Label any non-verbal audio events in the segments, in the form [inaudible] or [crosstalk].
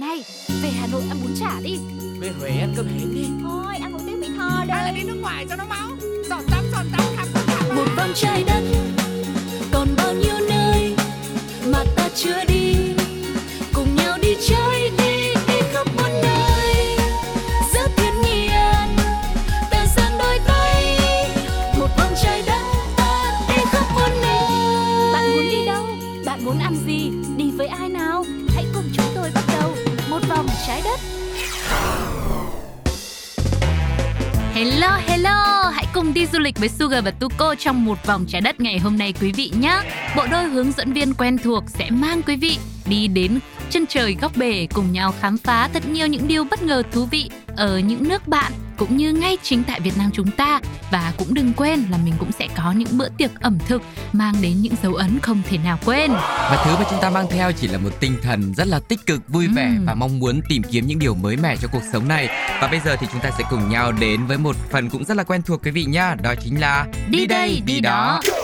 Này, về Hà Nội ăn bún chả đi. Về Huế ăn cơm hến đi. Thôi ăn một tiếng mì thò đây Hay là đi nước ngoài cho nó máu. Giọt tắm giọt tắm khắp tất cả một vòng trái đất còn bao nhiêu nơi mà ta chưa đi cùng đi du lịch với Sugar và Tuko trong một vòng trái đất ngày hôm nay, quý vị nhé. Bộ đôi hướng dẫn viên quen thuộc sẽ mang quý vị đi đến chân trời góc bể cùng nhau khám phá thật nhiều những điều bất ngờ thú vị ở những nước bạn cũng như ngay chính tại Việt Nam chúng ta và cũng đừng quên là mình cũng sẽ có những bữa tiệc ẩm thực mang đến những dấu ấn không thể nào quên. Và thứ mà chúng ta mang theo chỉ là một tinh thần rất là tích cực, vui vẻ Ừm. và mong muốn tìm kiếm những điều mới mẻ cho cuộc sống này. Và bây giờ thì chúng ta sẽ cùng nhau đến với một phần cũng rất là quen thuộc quý vị nha, đó chính là Đi đây, đi đó. Đi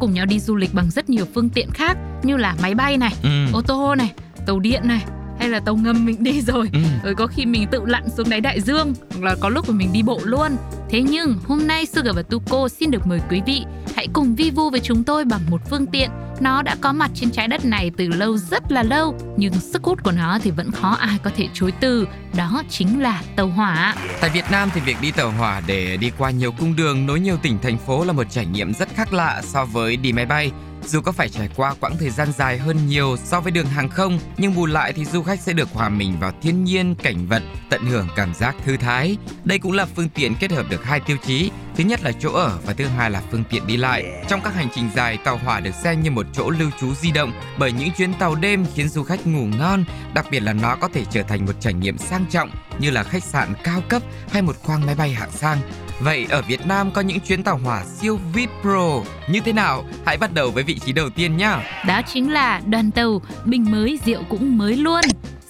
cùng nhau đi du lịch bằng rất nhiều phương tiện khác như là máy bay này, Ừ. ô tô này, tàu điện này hay là tàu ngầm mình đi [laughs] rồi. Ừ. Rồi có khi mình tự lặn xuống đáy đại dương hoặc là có lúc mà mình đi bộ luôn. Thế nhưng hôm nay Sugar và Tuko xin được mời quý vị hãy cùng vi vu với chúng tôi bằng một phương tiện nó đã có mặt trên trái đất này từ lâu rất là lâu nhưng sức hút của nó thì vẫn khó ai có thể chối từ đó chính là tàu hỏa Tại Việt Nam thì việc đi tàu hỏa để đi qua nhiều cung đường nối nhiều tỉnh thành phố là một trải nghiệm rất khác lạ so với đi máy bay. Dù có phải trải qua quãng thời gian dài hơn nhiều so với đường hàng không, nhưng bù lại thì du khách sẽ được hòa mình vào thiên nhiên, cảnh vật, tận hưởng cảm giác thư thái. Đây cũng là phương tiện kết hợp được hai tiêu chí. Thứ nhất là chỗ ở và thứ hai là phương tiện đi lại. Trong các hành trình dài, tàu hỏa được xem như một chỗ lưu trú di động bởi những chuyến tàu đêm khiến du khách ngủ ngon, đặc biệt là nó có thể trở thành một trải nghiệm sang trọng như là khách sạn cao cấp hay một khoang máy bay hạng sang. Vậy ở Việt Nam có những chuyến tàu hỏa siêu VIP Pro như thế nào? Hãy bắt đầu với vị trí đầu tiên nhá. Đó chính là đoàn tàu Bình mới rượu cũng mới luôn.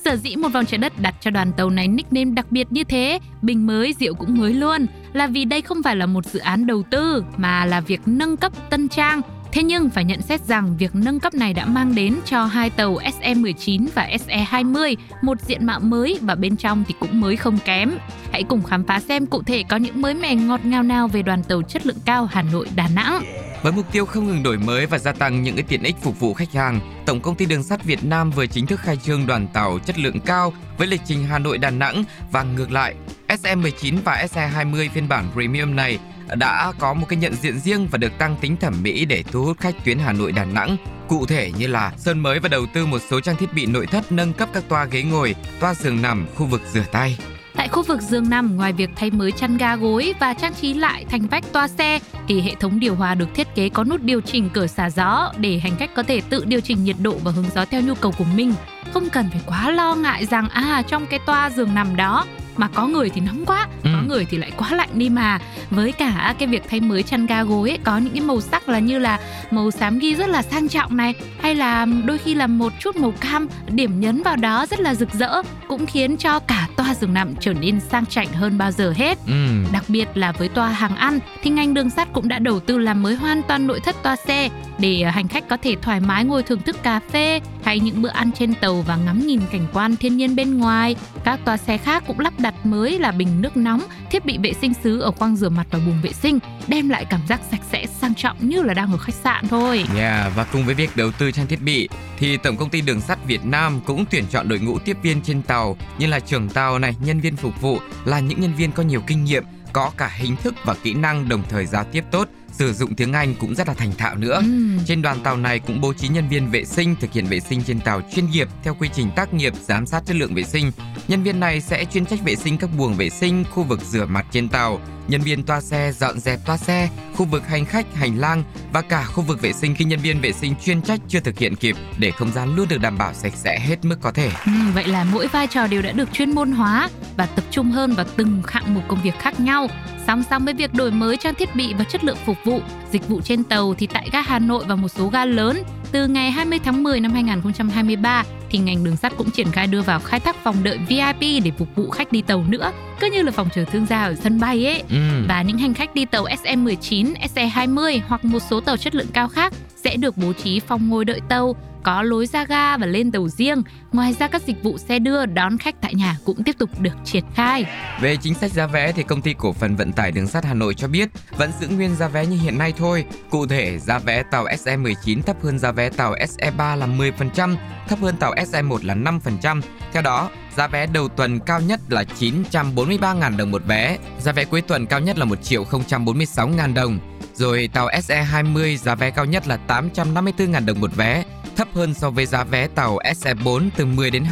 Sở dĩ một vòng trái đất đặt cho đoàn tàu này nickname đặc biệt như thế, bình mới rượu cũng mới luôn, là vì đây không phải là một dự án đầu tư mà là việc nâng cấp tân trang. Thế nhưng phải nhận xét rằng việc nâng cấp này đã mang đến cho hai tàu SE19 và SE20 một diện mạo mới và bên trong thì cũng mới không kém. Hãy cùng khám phá xem cụ thể có những mới mẻ ngọt ngào nào về đoàn tàu chất lượng cao Hà Nội Đà Nẵng. Với mục tiêu không ngừng đổi mới và gia tăng những cái tiện ích phục vụ khách hàng, Tổng công ty Đường sắt Việt Nam vừa chính thức khai trương đoàn tàu chất lượng cao với lịch trình Hà Nội Đà Nẵng và ngược lại. SE19 và SE20 phiên bản premium này đã có một cái nhận diện riêng và được tăng tính thẩm mỹ để thu hút khách tuyến Hà Nội Đà Nẵng. Cụ thể như là sơn mới và đầu tư một số trang thiết bị nội thất nâng cấp các toa ghế ngồi, toa giường nằm, khu vực rửa tay. Tại khu vực giường nằm, ngoài việc thay mới chăn ga gối và trang trí lại thành vách toa xe, thì hệ thống điều hòa được thiết kế có nút điều chỉnh cửa xả gió để hành khách có thể tự điều chỉnh nhiệt độ và hướng gió theo nhu cầu của mình. Không cần phải quá lo ngại rằng à trong cái toa giường nằm đó mà có người thì nóng quá, Ừ. người thì lại quá lạnh đi mà. Với cả cái việc thay mới chăn ga gối ấy, có những cái màu sắc là như là màu xám ghi rất là sang trọng này, hay là đôi khi là một chút màu cam, điểm nhấn vào đó rất là rực rỡ, cũng khiến cho cả toa giường nằm trở nên sang chảnh hơn bao giờ hết. Ừm, Đặc biệt là với toa hàng ăn thì ngành đường sắt cũng đã đầu tư làm mới hoàn toàn nội thất toa xe để hành khách có thể thoải mái ngồi thưởng thức cà phê hay những bữa ăn trên tàu và ngắm nhìn cảnh quan thiên nhiên bên ngoài. Các toa xe khác cũng lắp đặt mới là bình nước nóng, thiết bị vệ sinh xứ ở khoang rửa mặt và buồng vệ sinh, đem lại cảm giác sạch sẽ sang trọng như là đang ở khách sạn thôi. Yeah, và cùng với việc đầu tư trang thiết bị thì Tổng công ty Đường sắt Việt Nam cũng tuyển chọn đội ngũ tiếp viên trên tàu như là trưởng tàu này, nhân viên phục vụ là những nhân viên có nhiều kinh nghiệm, có cả hình thức và kỹ năng đồng thời giao tiếp tốt, sử dụng tiếng Anh cũng rất là thành thạo nữa. Ừm. Trên đoàn tàu này cũng bố trí nhân viên vệ sinh thực hiện vệ sinh trên tàu chuyên nghiệp theo quy trình tác nghiệp giám sát chất lượng vệ sinh. Nhân viên này sẽ chuyên trách vệ sinh các buồng vệ sinh, khu vực rửa mặt trên tàu. Nhân viên toa xe dọn dẹp toa xe, khu vực hành khách, hành lang và cả khu vực vệ sinh khi nhân viên vệ sinh chuyên trách chưa thực hiện kịp để không gian luôn được đảm bảo sạch sẽ hết mức có thể. Ừ, vậy là mỗi vai trò đều đã được chuyên môn hóa và tập trung hơn vào từng hạng mục công việc khác nhau. Song song với việc đổi mới trang thiết bị và chất lượng phục vụ, dịch vụ trên tàu thì tại ga Hà Nội và một số ga lớn từ ngày 20 tháng 10 năm 2023 thì ngành đường sắt cũng triển khai đưa vào khai thác phòng đợi VIP để phục vụ khách đi tàu nữa, cứ như là phòng chờ thương gia ở sân bay ấy. Ừ. Và những hành khách đi tàu SE19, SE20 hoặc một số tàu chất lượng cao khác sẽ được bố trí phòng ngồi đợi tàu, có lối ra ga và lên tàu riêng. Ngoài ra các dịch vụ xe đưa đón khách tại nhà cũng tiếp tục được triển khai. Về chính sách giá vé thì công ty cổ phần vận tải đường sắt Hà Nội cho biết vẫn giữ nguyên giá vé như hiện nay thôi. Cụ thể, giá vé tàu SE19 thấp hơn giá vé tàu SE3 là 10%, thấp hơn tàu SE1 là 5%. Theo đó, giá vé đầu tuần cao nhất là 943.000 đồng một vé, giá vé cuối tuần cao nhất là 1 triệu 046.000 đồng. Rồi tàu SE20 giá vé cao nhất là 854.000 đồng một vé, thấp hơn so với giá vé tàu SE4 từ 10 đến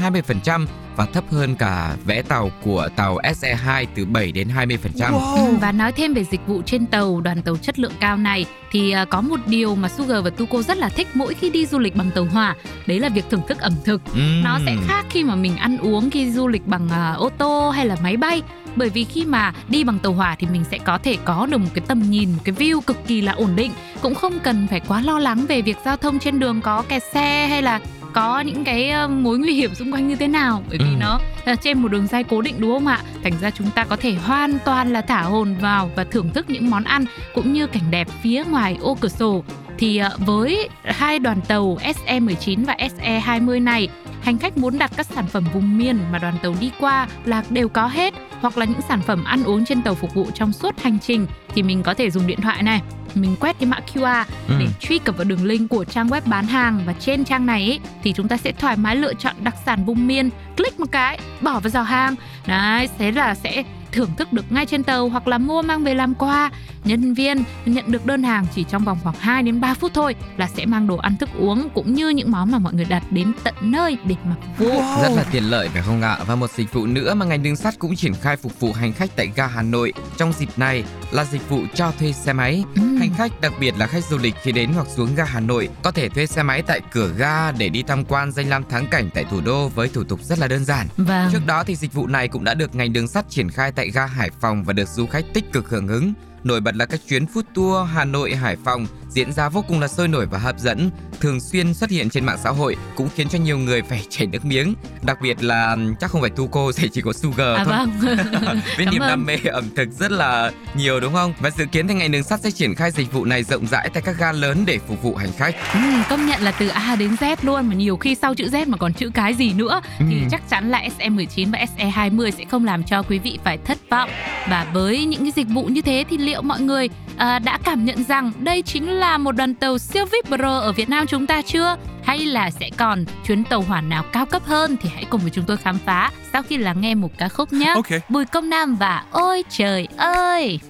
20% và thấp hơn cả vé tàu của tàu SE2 từ 7 đến 20%. Ừ, Và nói thêm về dịch vụ trên tàu, đoàn tàu chất lượng cao này thì à, có một điều mà Sugar và Tuko rất là thích mỗi khi đi du lịch bằng tàu hỏa, đấy là việc thưởng thức ẩm thực. Ừm. Nó sẽ khác khi mà mình ăn uống khi du lịch bằng à, ô tô hay là máy bay. Bởi vì khi mà đi bằng tàu hỏa thì mình sẽ có thể có được một cái tầm nhìn, một cái view cực kỳ là ổn định, cũng không cần phải quá lo lắng về việc giao thông trên đường có kẹt xe hay là có những cái ờ, mối nguy hiểm xung quanh như thế nào. Bởi vì Ừ. nó là trên một đường dây cố định đúng không ạ? Thành ra chúng ta có thể hoàn toàn là thả hồn vào và thưởng thức những món ăn cũng như cảnh đẹp phía ngoài ô cửa sổ. Thì ờ, với hai đoàn tàu SE19 và SE20 này hành khách muốn đặt các sản phẩm vùng miền mà đoàn tàu đi qua là đều có hết hoặc là những sản phẩm ăn uống trên tàu phục vụ trong suốt hành trình thì mình có thể dùng điện thoại này. Mình quét cái mã QR Ừ. để truy cập vào đường link của trang web bán hàng và trên trang này ấy, thì chúng ta sẽ thoải mái lựa chọn đặc sản vùng miền. Click một cái bỏ vào giỏ hàng. Đấy thế là sẽ thưởng thức được ngay trên tàu hoặc là mua mang về làm quà nhân viên nhận được đơn hàng chỉ trong vòng khoảng 2 đến 3 phút thôi là sẽ mang đồ ăn thức uống cũng như những món mà mọi người đặt đến tận nơi để mà phục vụ Rất là tiện lợi phải không ạ? Và một dịch vụ nữa mà ngành đường sắt cũng triển khai phục vụ hành khách tại ga Hà Nội trong dịp này là dịch vụ cho thuê xe máy. Ừm. Hành khách, đặc biệt là khách du lịch khi đến hoặc xuống ga Hà Nội có thể thuê xe máy tại cửa ga để đi tham quan danh lam thắng cảnh tại thủ đô với thủ tục rất là đơn giản. Vâng. Trước đó thì dịch vụ này cũng đã được ngành đường sắt triển khai tại ga Hải Phòng và được du khách tích cực hưởng ứng. Nổi bật là các chuyến food tour Hà Nội Hải Phòng diễn ra vô cùng là sôi nổi và hấp dẫn, thường xuyên xuất hiện trên mạng xã hội cũng khiến cho nhiều người phải [laughs] chảy nước miếng. Đặc biệt là chắc không phải Tuco thì chỉ có Sugar À thôi. vâng. [laughs] Với niềm đam mê ẩm thực rất là nhiều đúng không? Và dự kiến thì ngành đường sắt sẽ triển khai dịch vụ này rộng rãi tại các ga lớn để phục vụ hành khách. Ừ, công nhận là từ A đến Z luôn mà nhiều khi sau chữ Z mà còn chữ cái gì nữa thì Ừ. chắc chắn là SE19 và SE20 sẽ không làm cho quý vị phải thất vọng. Và với những cái dịch vụ như thế thì liệu mọi người à, đã cảm nhận rằng đây chính là một đoàn tàu siêu VIP Pro ở Việt Nam chúng ta chưa? Hay là sẽ còn chuyến tàu hỏa nào cao cấp hơn thì hãy cùng với chúng tôi khám phá sau khi lắng nghe một ca khúc nhé. Okay. Bùi Công Nam và Ôi trời ơi.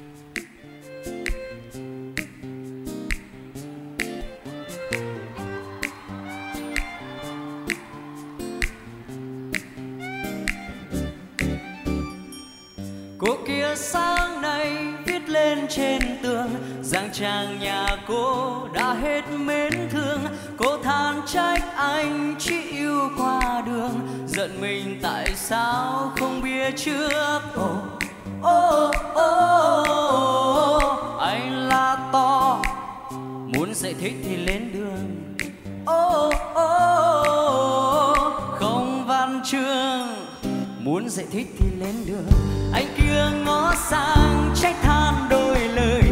Cô kia sáng chàng nhà cô đã hết mến thương. Cô than trách anh chỉ yêu qua đường. Giận mình tại sao không biết trước? Ô ô ô anh la to. Muốn giải thích thì lên đường. Ô ô không văn chương. Muốn giải thích thì lên đường. Anh kia ngó sang trách than đôi lời.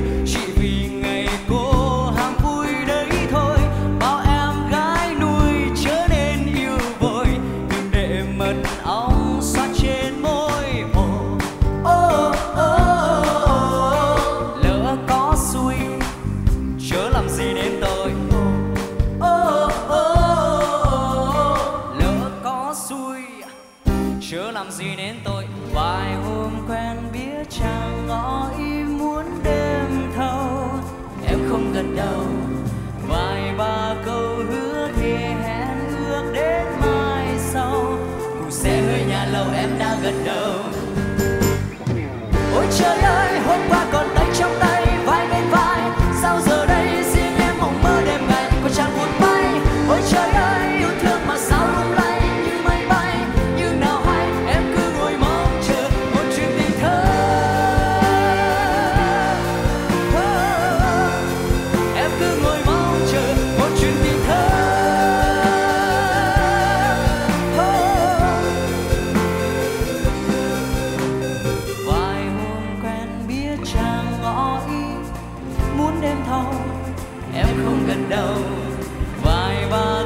Đêm thâu em không gật đầu vài ba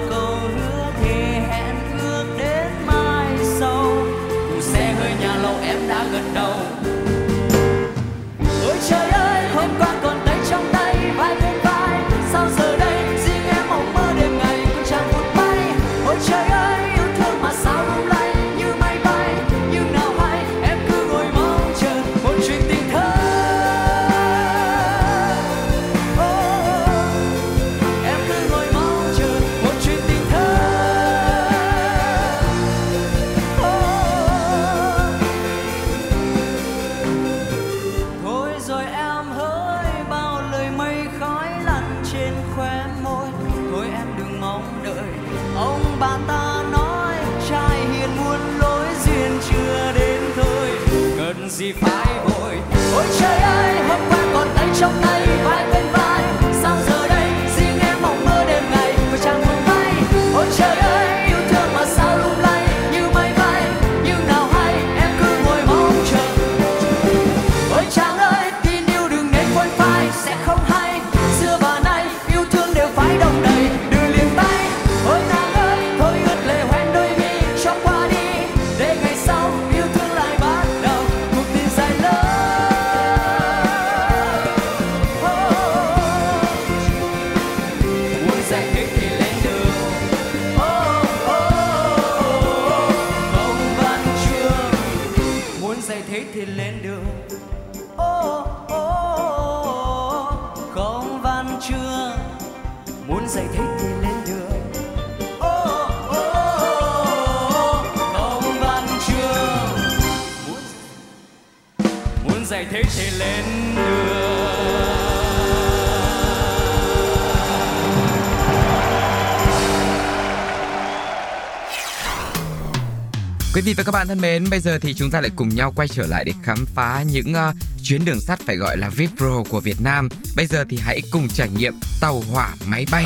Quý vị và các bạn thân mến, bây giờ thì chúng ta lại cùng nhau quay trở lại để khám phá những uh, chuyến đường sắt phải gọi là VIP Pro của Việt Nam. Bây giờ thì hãy cùng trải nghiệm tàu hỏa máy bay.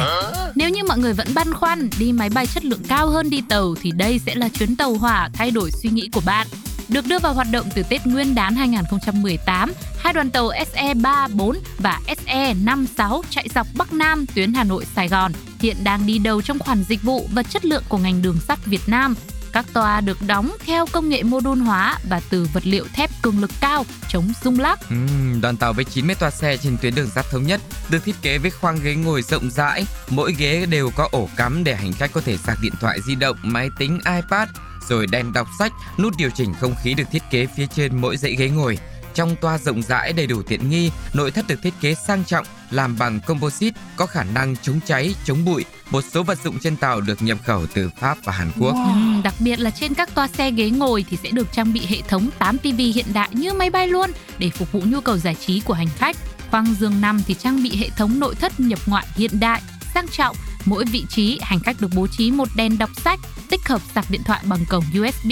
Nếu như mọi người vẫn băn khoăn đi máy bay chất lượng cao hơn đi tàu thì đây sẽ là chuyến tàu hỏa thay đổi suy nghĩ của bạn. Được đưa vào hoạt động từ Tết Nguyên đán 2018, hai đoàn tàu SE34 và SE56 chạy dọc Bắc Nam tuyến Hà Nội Sài Gòn hiện đang đi đầu trong khoản dịch vụ và chất lượng của ngành đường sắt Việt Nam. Các toa được đóng theo công nghệ mô đun hóa và từ vật liệu thép cường lực cao, chống rung lắc. Ừ, đoàn tàu với 90 toa xe trên tuyến đường sắt thống nhất được thiết kế với khoang ghế ngồi rộng rãi, mỗi ghế đều có ổ cắm để hành khách có thể sạc điện thoại di động, máy tính, iPad, rồi đèn đọc sách, nút điều chỉnh không khí được thiết kế phía trên mỗi dãy ghế ngồi. Trong toa rộng rãi đầy đủ tiện nghi, nội thất được thiết kế sang trọng, làm bằng composite, có khả năng chống cháy, chống bụi. Một số vật dụng trên tàu được nhập khẩu từ Pháp và Hàn Quốc. Ừm, đặc biệt là trên các toa xe ghế ngồi thì sẽ được trang bị hệ thống 8 TV hiện đại như máy bay luôn để phục vụ nhu cầu giải trí của hành khách. Khoang giường nằm thì trang bị hệ thống nội thất nhập ngoại hiện đại, sang trọng. Mỗi vị trí hành khách được bố trí một đèn đọc sách, tích hợp sạc điện thoại bằng cổng USB.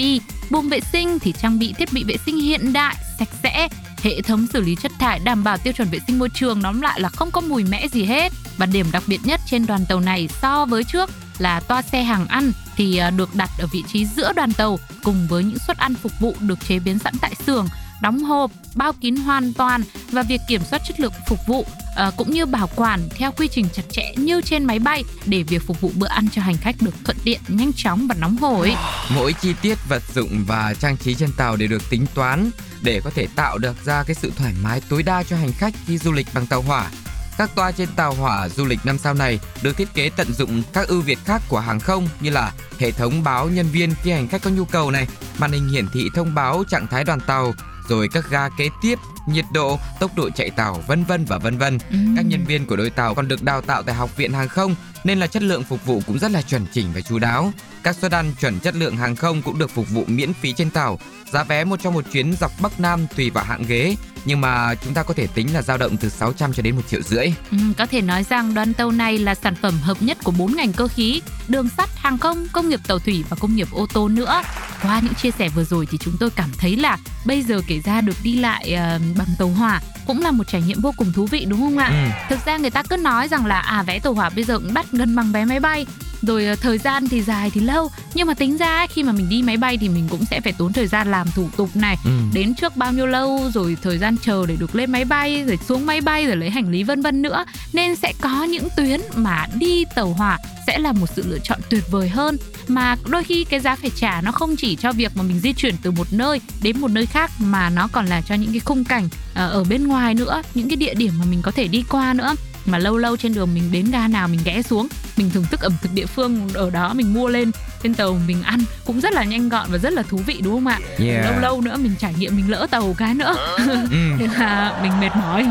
Buồng vệ sinh thì trang bị thiết bị vệ sinh hiện đại, sạch sẽ. Hệ thống xử lý chất thải đảm bảo tiêu chuẩn vệ sinh môi trường nóm lại là không có mùi mẽ gì hết. Và điểm đặc biệt nhất trên đoàn tàu này so với trước là toa xe hàng ăn thì à, được đặt ở vị trí giữa đoàn tàu cùng với những suất ăn phục vụ được chế biến sẵn tại xưởng, đóng hộp, bao kín hoàn toàn và việc kiểm soát chất lượng phục vụ à, cũng như bảo quản theo quy trình chặt chẽ như trên máy bay để việc phục vụ bữa ăn cho hành khách được thuận tiện, nhanh chóng và nóng hổi. Mỗi chi tiết vật dụng và trang trí trên tàu đều được tính toán để có thể tạo được ra cái sự thoải mái tối đa cho hành khách khi du lịch bằng tàu hỏa. Các toa trên tàu hỏa du lịch năm sao này được thiết kế tận dụng các ưu việt khác của hàng không như là hệ thống báo nhân viên khi hành khách có nhu cầu này, màn hình hiển thị thông báo trạng thái đoàn tàu, rồi các ga kế tiếp, nhiệt độ, tốc độ chạy tàu, vân vân và vân vân. Ừm. Các nhân viên của đôi tàu còn được đào tạo tại học viện hàng không nên là chất lượng phục vụ cũng rất là chuẩn chỉnh và chú đáo. Các suất ăn chuẩn chất lượng hàng không cũng được phục vụ miễn phí trên tàu. Giá vé một trong một chuyến dọc Bắc Nam tùy vào hạng ghế, nhưng mà chúng ta có thể tính là dao động từ 600 cho đến 1 triệu rưỡi. Ừ, có thể nói rằng đoàn tàu này là sản phẩm hợp nhất của bốn ngành cơ khí, đường sắt, hàng không, công nghiệp tàu thủy và công nghiệp ô tô nữa. Qua những chia sẻ vừa rồi thì chúng tôi cảm thấy là bây giờ kể ra được đi lại uh, bằng tàu hỏa cũng là một trải nghiệm vô cùng thú vị đúng không ạ? Ừ. Thực ra người ta cứ nói rằng là à vé tàu hỏa bây giờ cũng đắt gần bằng vé máy bay rồi ờ, thời gian thì dài thì lâu nhưng mà tính ra khi mà mình đi máy bay thì mình cũng sẽ phải tốn thời gian làm thủ tục này Ừ. đến trước bao nhiêu lâu rồi thời gian chờ để được lên máy bay rồi xuống máy bay rồi lấy hành lý vân vân nữa nên sẽ có những tuyến mà đi tàu hỏa sẽ là một sự lựa chọn tuyệt vời hơn mà đôi khi cái giá phải trả nó không chỉ cho việc mà mình di chuyển từ một nơi đến một nơi khác mà nó còn là cho những cái khung cảnh ờ, ở bên ngoài nữa những cái địa điểm mà mình có thể đi qua nữa mà lâu lâu trên đường mình đến ga nào mình ghé xuống mình thưởng thức ẩm thực địa phương ở đó mình mua lên trên tàu mình ăn cũng rất là nhanh gọn và rất là thú vị đúng không ạ Yeah. lâu lâu nữa mình trải nghiệm mình lỡ tàu cái nữa Ừ. [laughs] thế là mình mệt mỏi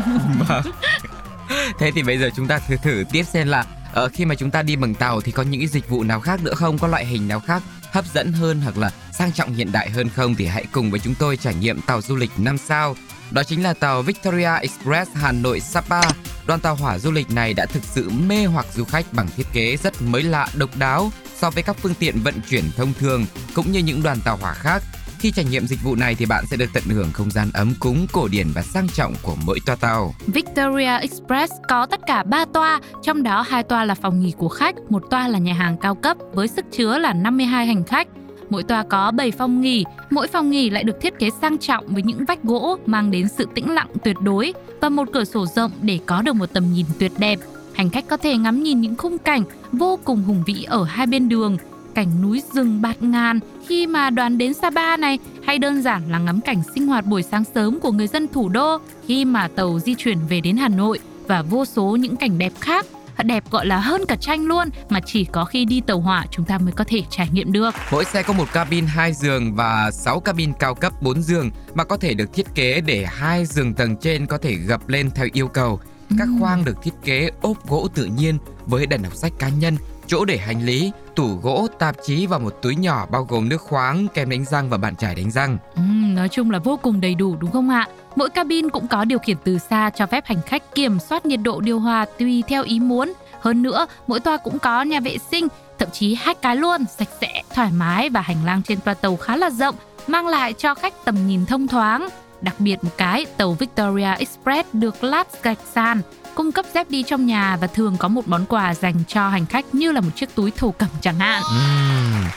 Vâng. [laughs] Thế thì bây giờ chúng ta thử thử tiếp xem là ờ, khi mà chúng ta đi bằng tàu thì có những cái dịch vụ nào khác nữa không? Có loại hình nào khác hấp dẫn hơn hoặc là sang trọng hiện đại hơn không? Thì hãy cùng với chúng tôi trải nghiệm tàu du lịch 5 sao. Đó chính là tàu Victoria Express Hà Nội Sapa. Đoàn tàu hỏa du lịch này đã thực sự mê hoặc du khách bằng thiết kế rất mới lạ, độc đáo so với các phương tiện vận chuyển thông thường cũng như những đoàn tàu hỏa khác. Khi trải nghiệm dịch vụ này thì bạn sẽ được tận hưởng không gian ấm cúng, cổ điển và sang trọng của mỗi toa tàu. Victoria Express có tất cả 3 toa, trong đó hai toa là phòng nghỉ của khách, một toa là nhà hàng cao cấp với sức chứa là 52 hành khách. Mỗi toa có 7 phòng nghỉ, mỗi phòng nghỉ lại được thiết kế sang trọng với những vách gỗ mang đến sự tĩnh lặng tuyệt đối và một cửa sổ rộng để có được một tầm nhìn tuyệt đẹp. Hành khách có thể ngắm nhìn những khung cảnh vô cùng hùng vĩ ở hai bên đường, cảnh núi rừng bạt ngàn khi mà đoàn đến Sapa này hay đơn giản là ngắm cảnh sinh hoạt buổi sáng sớm của người dân thủ đô khi mà tàu di chuyển về đến Hà Nội và vô số những cảnh đẹp khác đẹp gọi là hơn cả tranh luôn mà chỉ có khi đi tàu hỏa chúng ta mới có thể trải nghiệm được. Mỗi xe có một cabin 2 giường và 6 cabin cao cấp 4 giường mà có thể được thiết kế để hai giường tầng trên có thể gập lên theo yêu cầu. Các khoang được thiết kế ốp gỗ tự nhiên với đèn đọc sách cá nhân, chỗ để hành lý, tủ gỗ, tạp chí và một túi nhỏ bao gồm nước khoáng, kem đánh răng và bàn chải đánh răng. Ừ, nói chung là vô cùng đầy đủ đúng không ạ? Mỗi cabin cũng có điều khiển từ xa cho phép hành khách kiểm soát nhiệt độ điều hòa tùy theo ý muốn. Hơn nữa, mỗi toa cũng có nhà vệ sinh, thậm chí hai cái luôn, sạch sẽ, thoải mái và hành lang trên toa tàu khá là rộng, mang lại cho khách tầm nhìn thông thoáng. Đặc biệt một cái, tàu Victoria Express được lát gạch san, cung cấp dép đi trong nhà và thường có một món quà dành cho hành khách như là một chiếc túi thổ cẩm chẳng hạn.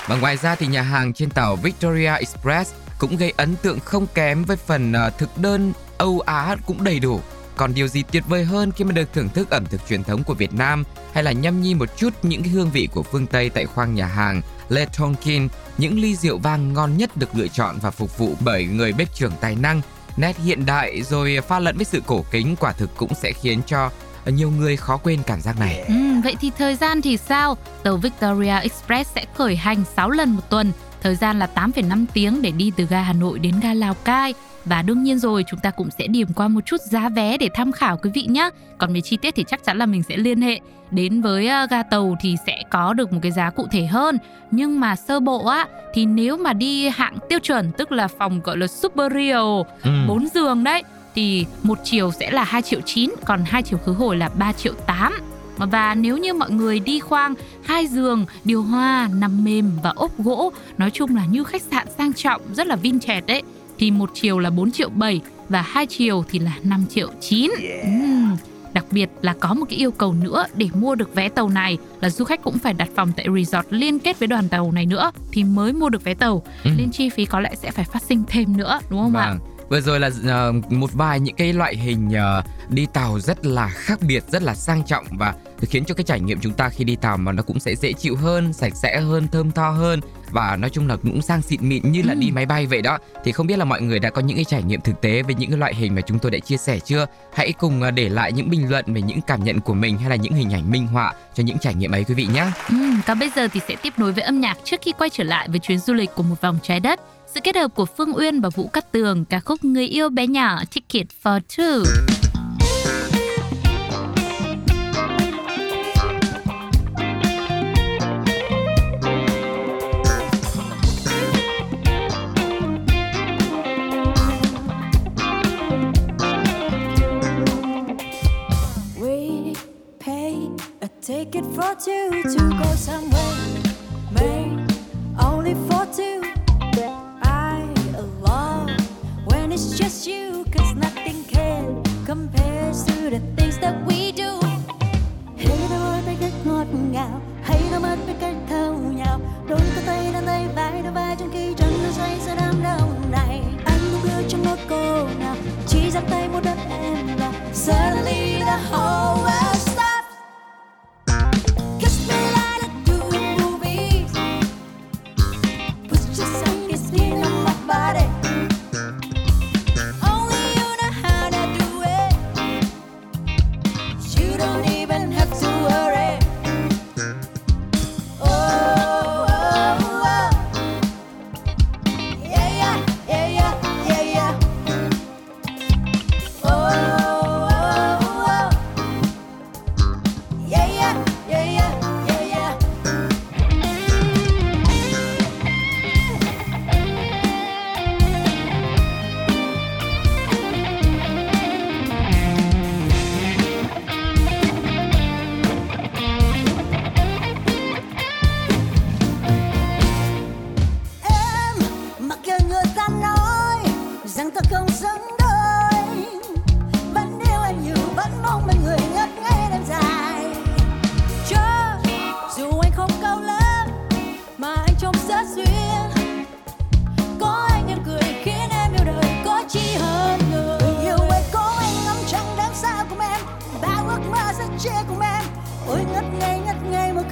Và ngoài ra thì nhà hàng trên tàu Victoria Express cũng gây ấn tượng không kém với phần ờ, thực đơn Âu Á cũng đầy đủ. Còn điều gì tuyệt vời hơn khi mà được thưởng thức ẩm thực truyền thống của Việt Nam hay là nhâm nhi một chút những cái hương vị của phương Tây tại khoang nhà hàng Le Tonkin, những ly rượu vang ngon nhất được lựa chọn và phục vụ bởi người bếp trưởng tài năng, nét hiện đại rồi pha lẫn với sự cổ kính quả thực cũng sẽ khiến cho nhiều người khó quên cảm giác này. Ừ, vậy thì thời gian thì sao? Tàu Victoria Express sẽ khởi hành 6 lần một tuần, thời gian là 8,5 tiếng để đi từ ga Hà Nội đến ga Lào Cai. Và đương nhiên rồi, chúng ta cũng sẽ điểm qua một chút giá vé để tham khảo quý vị nhé. Còn về chi tiết thì chắc chắn là mình sẽ liên hệ đến với ờ, ga tàu thì sẽ có được một cái giá cụ thể hơn. Nhưng mà sơ bộ á thì nếu mà đi hạng tiêu chuẩn tức là phòng gọi là Superior Ừm. 4 giường đấy thì một chiều sẽ là 2 triệu 9 còn hai chiều khứ hồi là 3 triệu 8 và nếu như mọi người đi khoang hai giường điều hòa nằm mềm và ốp gỗ nói chung là như khách sạn sang trọng rất là vintage đấy thì một chiều là 4 triệu 7 và hai chiều thì là 5 triệu 9 Ừm, Đặc biệt là có một cái yêu cầu nữa để mua được vé tàu này là du khách cũng phải đặt phòng tại resort liên kết với đoàn tàu này nữa thì mới mua được vé tàu. Ừ. Nên chi phí có lẽ sẽ phải phát sinh thêm nữa đúng không ạ? Vâng. Vừa rồi là ờ, một vài những cái loại hình ờ, đi tàu rất là khác biệt, rất là sang trọng và khiến cho cái trải nghiệm chúng ta khi đi tàu mà nó cũng sẽ dễ chịu hơn, sạch sẽ hơn, thơm tho hơn và nói chung là cũng sang xịn mịn như là Ừ. đi máy bay vậy đó. Thì không biết là mọi người đã có những cái trải nghiệm thực tế với những cái loại hình mà chúng tôi đã chia sẻ chưa? Hãy cùng ờ, để lại những bình luận về những cảm nhận của mình hay là những hình ảnh minh họa cho những trải nghiệm ấy quý vị nhé. Ừm, còn bây giờ thì sẽ tiếp nối với âm nhạc trước khi quay trở lại với chuyến du lịch của một vòng trái đất. Sự kết hợp của Phương Uyên và Vũ Cát Tường, ca khúc Người yêu bé nhỏ Ticket for Two.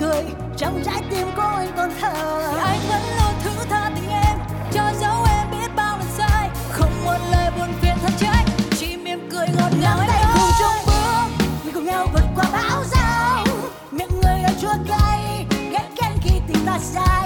Cười trong trái tim của anh còn thở. Thì anh vẫn luôn thứ tha tình em cho dấu em biết bao lần sai. Không một lời buồn phiền thật trái chỉ mỉm cười ngọt ngào em tay cùng chung bước mình cùng nhau vượt qua bão giông miệng người đã chua cay ghét ghen khi tình ta say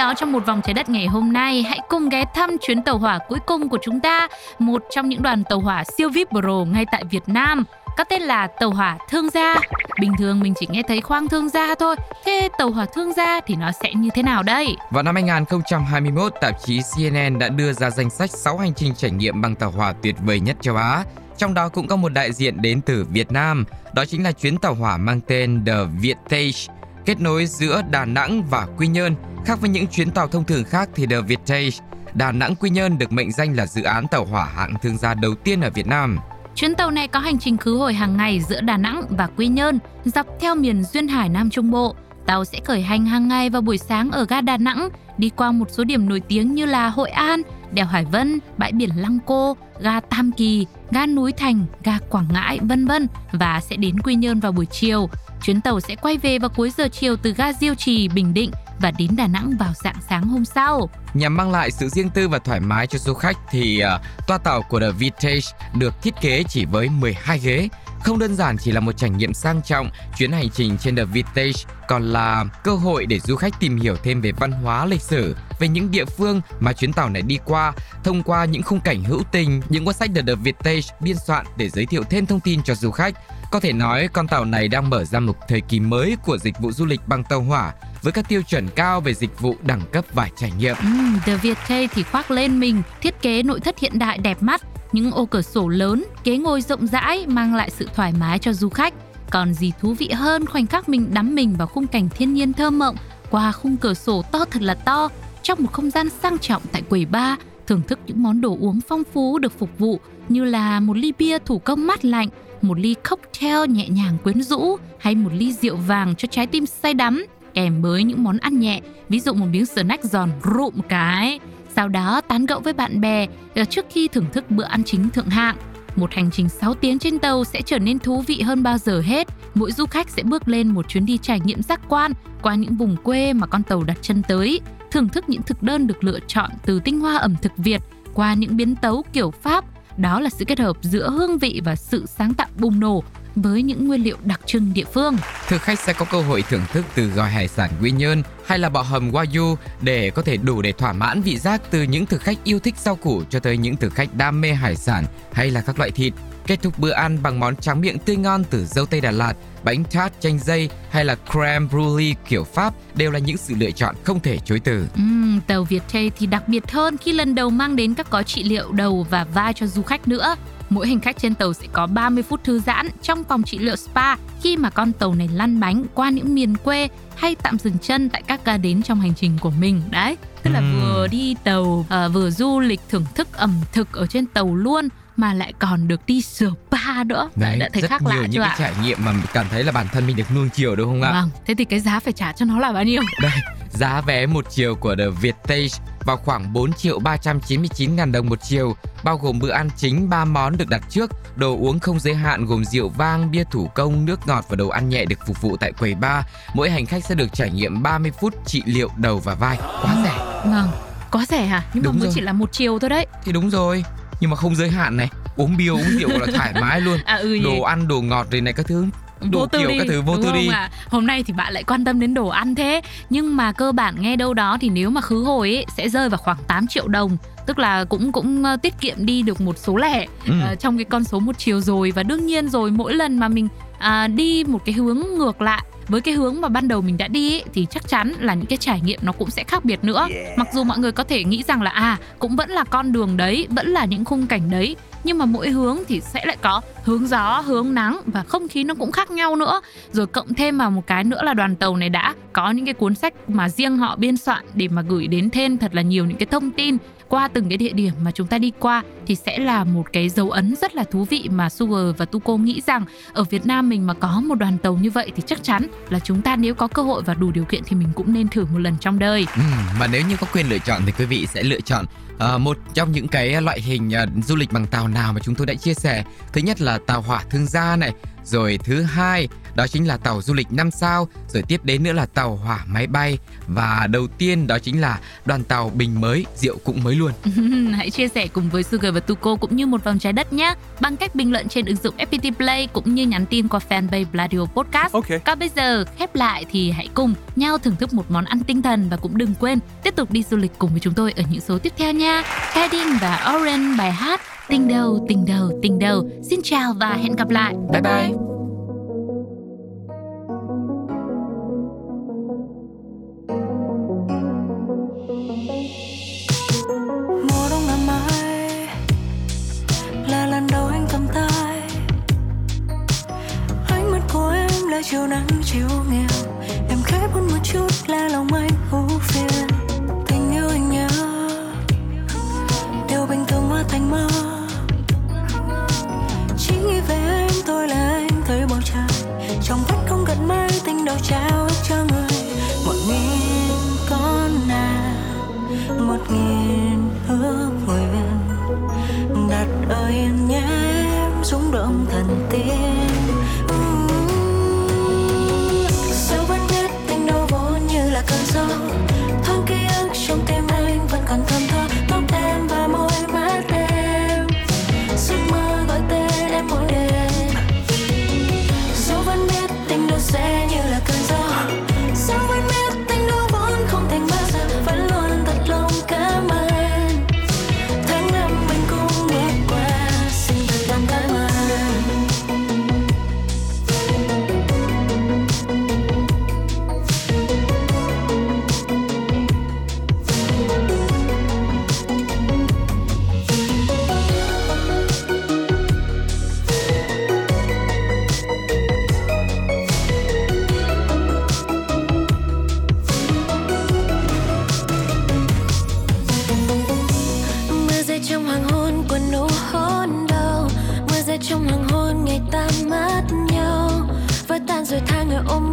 đó trong một vòng trái đất ngày hôm nay, hãy cùng ghé thăm chuyến tàu hỏa cuối cùng của chúng ta, một trong những đoàn tàu hỏa siêu VIP Pro ngay tại Việt Nam. Có tên là tàu hỏa Thương Gia. Bình thường mình chỉ nghe thấy khoang Thương Gia thôi. Thế tàu hỏa Thương Gia thì nó sẽ như thế nào đây? Vào năm 2021, tạp chí CNN đã đưa ra danh sách 6 hành trình trải nghiệm bằng tàu hỏa tuyệt vời nhất châu Á. Trong đó cũng có một đại diện đến từ Việt Nam, đó chính là chuyến tàu hỏa mang tên The Viettage, kết nối giữa Đà Nẵng và Quy Nhơn. Khác với những chuyến tàu thông thường khác thì The Vietjet Đà Nẵng Quy Nhơn được mệnh danh là dự án tàu hỏa hạng thương gia đầu tiên ở Việt Nam. Chuyến tàu này có hành trình khứ hồi hàng ngày giữa Đà Nẵng và Quy Nhơn, dọc theo miền Duyên Hải Nam Trung Bộ. Tàu sẽ khởi hành hàng ngày vào buổi sáng ở ga Đà Nẵng, đi qua một số điểm nổi tiếng như là Hội An, đèo Hải Vân, bãi biển Lăng Cô, ga Tam Kỳ, ga Núi Thành, ga Quảng Ngãi, vân vân và sẽ đến Quy Nhơn vào buổi chiều. Chuyến tàu sẽ quay về vào cuối giờ chiều từ ga Diêu Trì, Bình Định và đến Đà Nẵng vào dạng sáng hôm sau. Nhằm mang lại sự riêng tư và thoải mái cho du khách thì uh, toa tàu của The Vintage được thiết kế chỉ với 12 ghế. Không đơn giản chỉ là một trải nghiệm sang trọng, chuyến hành trình trên The Vintage còn là cơ hội để du khách tìm hiểu thêm về văn hóa lịch sử, về những địa phương mà chuyến tàu này đi qua, thông qua những khung cảnh hữu tình, những cuốn sách The The Vintage biên soạn để giới thiệu thêm thông tin cho du khách. Có thể nói con tàu này đang mở ra một thời kỳ mới của dịch vụ du lịch bằng tàu hỏa với các tiêu chuẩn cao về dịch vụ đẳng cấp và trải nghiệm. Ừ, The Vietcay thì khoác lên mình thiết kế nội thất hiện đại đẹp mắt, những ô cửa sổ lớn, ghế ngồi rộng rãi mang lại sự thoải mái cho du khách. còn gì thú vị hơn khoảnh khắc mình đắm mình vào khung cảnh thiên nhiên thơ mộng qua khung cửa sổ to thật là to trong một không gian sang trọng tại quầy bar thưởng thức những món đồ uống phong phú được phục vụ như là một ly bia thủ công mát lạnh, một ly cocktail nhẹ nhàng quyến rũ hay một ly rượu vàng cho trái tim say đắm kèm với những món ăn nhẹ, ví dụ một miếng snack giòn rụm cái. Sau đó tán gẫu với bạn bè ờ, trước khi thưởng thức bữa ăn chính thượng hạng. Một hành trình 6 tiếng trên tàu sẽ trở nên thú vị hơn bao giờ hết. Mỗi du khách sẽ bước lên một chuyến đi trải nghiệm giác quan qua những vùng quê mà con tàu đặt chân tới, thưởng thức những thực đơn được lựa chọn từ tinh hoa ẩm thực Việt qua những biến tấu kiểu Pháp. Đó là sự kết hợp giữa hương vị và sự sáng tạo bùng nổ với những nguyên liệu đặc trưng địa phương. Thực khách sẽ có cơ hội thưởng thức từ gỏi hải sản quy nhơn hay là bò hầm wagyu để có thể đủ để thỏa mãn vị giác từ những thực khách yêu thích rau củ cho tới những thực khách đam mê hải sản hay là các loại thịt. Kết thúc bữa ăn bằng món tráng miệng tươi ngon từ dâu tây Đà Lạt, bánh tart chanh dây hay là creme brulee kiểu Pháp đều là những sự lựa chọn không thể chối từ. Uhm, tàu Việt Vietjet thì đặc biệt hơn khi lần đầu mang đến các gói trị liệu đầu và vai cho du khách nữa. Mỗi hành khách trên tàu sẽ có 30 phút thư giãn trong phòng trị liệu spa khi mà con tàu này lăn bánh qua những miền quê hay tạm dừng chân tại các ga đến trong hành trình của mình. Đấy, tức là Ừm. vừa đi tàu, uh, vừa du lịch thưởng thức ẩm thực ở trên tàu luôn mà lại còn được đi spa nữa. Đấy, đã thấy rất khác nhiều lạ những chưa cái ạ? trải nghiệm mà mình cảm thấy là bản thân mình được nuông chiều đúng không ạ? Vâng, thế thì cái giá phải trả cho nó là bao nhiêu? Đây, giá vé một chiều của The Viettage vào khoảng 4 triệu 399 ngàn đồng một chiều, bao gồm bữa ăn chính 3 món được đặt trước, đồ uống không giới hạn gồm rượu vang, bia thủ công, nước ngọt và đồ ăn nhẹ được phục vụ tại quầy bar. Mỗi hành khách sẽ được trải nghiệm 30 phút trị liệu đầu và vai. Quá rẻ. Vâng, có rẻ hả? Nhưng Đúng mà mới rồi. chỉ là một chiều thôi đấy. Thì đúng rồi, nhưng mà không giới hạn này. Uống bia uống rượu là thoải mái luôn. [laughs] À ừ. Đồ ăn, đồ ngọt rồi này các thứ. Đủ vô tư kiểu đi, các thứ vô đúng tư đi. ạ? Hôm nay thì bạn lại quan tâm đến đồ ăn thế Nhưng mà cơ bản nghe đâu đó thì nếu mà khứ hồi ấy, sẽ rơi vào khoảng 8 triệu đồng Tức là cũng cũng ờ, tiết kiệm đi được một số lẻ Ừ. ờ, trong cái con số một chiều rồi Và đương nhiên rồi mỗi lần mà mình à, đi một cái hướng ngược lại với cái hướng mà ban đầu mình đã đi ấy, thì chắc chắn là những cái trải nghiệm nó cũng sẽ khác biệt nữa mặc dù mọi người có thể nghĩ rằng là à cũng vẫn là con đường đấy vẫn là những khung cảnh đấy nhưng mà mỗi hướng thì sẽ lại có hướng gió hướng nắng và không khí nó cũng khác nhau nữa rồi cộng thêm vào một cái nữa là đoàn tàu này đã có những cái cuốn sách mà riêng họ biên soạn để mà gửi đến thêm thật là nhiều những cái thông tin qua từng cái địa điểm mà chúng ta đi qua thì sẽ là một cái dấu ấn rất là thú vị mà Sugar và Tuko nghĩ rằng ở Việt Nam mình mà có một đoàn tàu như vậy thì chắc chắn là chúng ta nếu có cơ hội và đủ điều kiện thì mình cũng nên thử một lần trong đời. Ừ, và nếu như có quyền lựa chọn thì quý vị sẽ lựa chọn À, một trong những cái loại hình ờ, du lịch bằng tàu nào mà chúng tôi đã chia sẻ. Thứ nhất là tàu hỏa thương gia này, rồi thứ hai đó chính là tàu du lịch 5 sao, rồi tiếp đến nữa là tàu hỏa máy bay và đầu tiên đó chính là đoàn tàu bình mới, rượu cũng mới luôn. [laughs] Hãy chia sẻ cùng với Sugar và Tuko cũng như một vòng trái đất nhé bằng cách bình luận trên ứng dụng FPT Play cũng như nhắn tin qua fanpage Bladio Podcast. Ok. Còn bây giờ khép lại thì hãy cùng nhau thưởng thức một món ăn tinh thần và cũng đừng quên tiếp tục đi du lịch cùng với chúng tôi ở những số tiếp theo nha. Heading và Oren bài hát Tình đầu, tình đầu, tình đầu. Xin chào và hẹn gặp lại. Bye bye.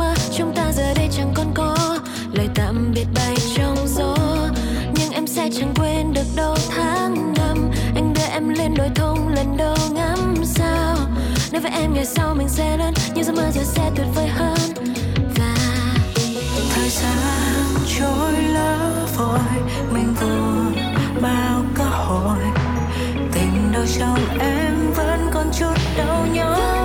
Mơ chúng ta giờ đây chẳng còn có lời tạm biệt bay trong gió. Nhưng em sẽ chẳng quên được đâu tháng năm. Anh đưa em lên đồi thông lần đầu ngắm sao. Nói với em ngày sau mình sẽ lớn như giấc mơ giờ sẽ tuyệt vời hơn. Và thời gian trôi lỡ vội, mình vừa bao cơ hội. Tình đầu trong em vẫn còn chút đau nhói.